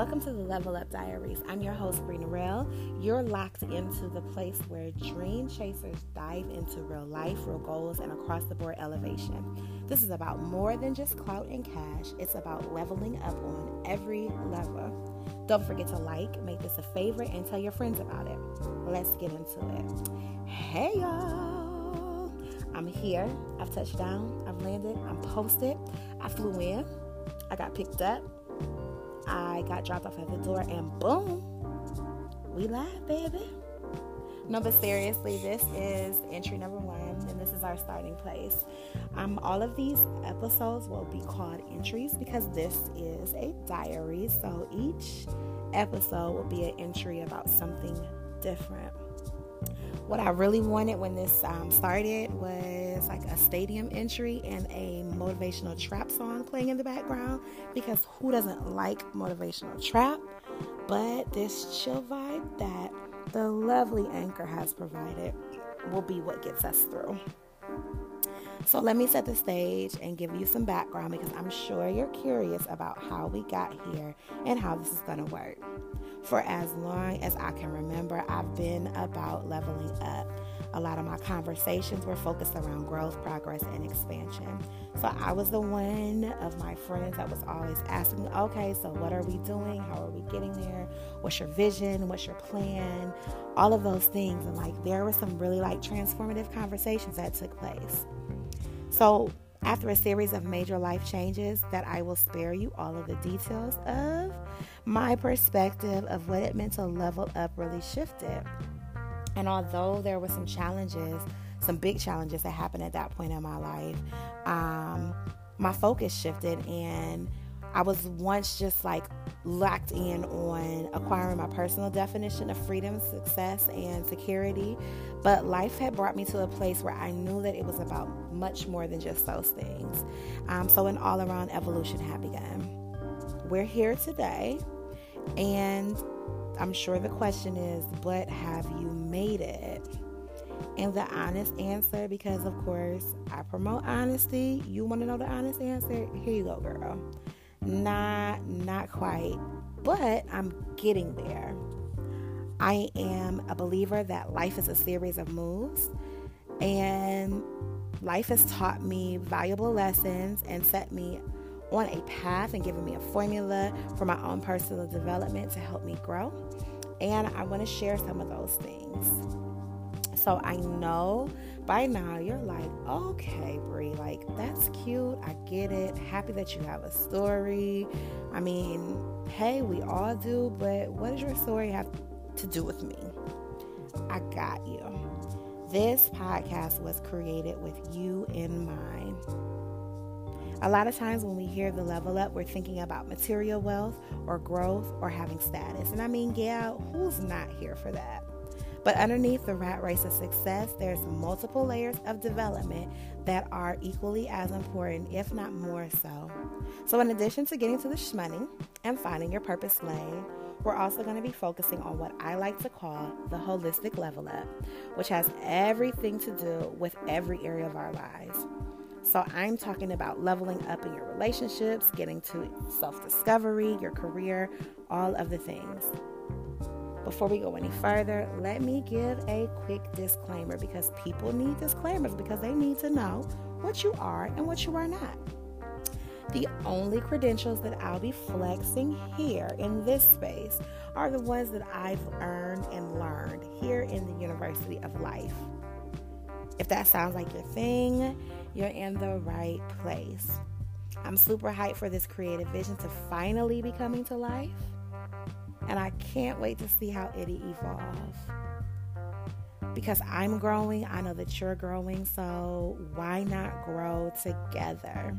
Welcome to the Level Up Diaries. I'm your host, Bri Norelle. You're locked into the place where dream chasers dive into real life, real goals, and across the board elevation. This is about more than just clout and cash, it's about leveling up on every level. Don't forget to like, make this a favorite, and tell your friends about it. Let's get into it. Hey, y'all. I'm here. I've touched down. I've landed. I'm posted. I flew in. I got picked up. I got dropped off at the door, and boom, we live, baby. No, but seriously, this is entry number one, and this is our starting place. Um, all of these episodes will be called entries because this is a diary. So each episode will be an entry about something different what I really wanted when this um, started was like a stadium entry and a motivational trap song playing in the background because who doesn't like motivational trap? But this chill vibe that the lovely Anchor has provided will be what gets us through. So let me set the stage and give you some background because I'm sure you're curious about how we got here and how this is going to work. For as long as I can remember, I've been about leveling up. A lot of my conversations were focused around growth, progress, and expansion. So I was the one of my friends that was always asking, okay, so what are we doing? How are we getting there? What's your vision? What's your plan? All of those things. And like, there were some really like transformative conversations that took place. So after a series of major life changes that I will spare you all of the details of, my perspective of what it meant to level up really shifted. And although there were some challenges, some big challenges that happened at that point in my life, um, my focus shifted and I was once just like locked in on acquiring my personal definition of freedom, success, and security. But life had brought me to a place where I knew that it was about much more than just those things. Um, so, an all around evolution had begun. We're here today, and I'm sure the question is, but have you made it? And the honest answer, because of course I promote honesty, you want to know the honest answer? Here you go, girl. Not, not quite, but I'm getting there. I am a believer that life is a series of moves, and life has taught me valuable lessons and set me on a path and given me a formula for my own personal development to help me grow. And I want to share some of those things. So I know by now you're like, okay, Bri, like that's cute. I get it. Happy that you have a story. I mean, hey, we all do, but what does your story have to do with me? I got you. This podcast was created with you in mind. A lot of times when we hear the level up, we're thinking about material wealth or growth or having status. And I mean, yeah, who's not here for that? But underneath the rat race of success, there's multiple layers of development that are equally as important, if not more so. So, in addition to getting to the shmoney and finding your purpose lane, we're also going to be focusing on what I like to call the holistic level up, which has everything to do with every area of our lives. So, I'm talking about leveling up in your relationships, getting to self discovery, your career, all of the things. Before we go any further, let me give a quick disclaimer because people need disclaimers because they need to know what you are and what you are not. The only credentials that I'll be flexing here in this space are the ones that I've earned and learned here in the University of Life. If that sounds like your thing, you're in the right place. I'm super hyped for this creative vision to finally be coming to life and I can't wait to see how it evolves. Because I'm growing, I know that you're growing, so why not grow together?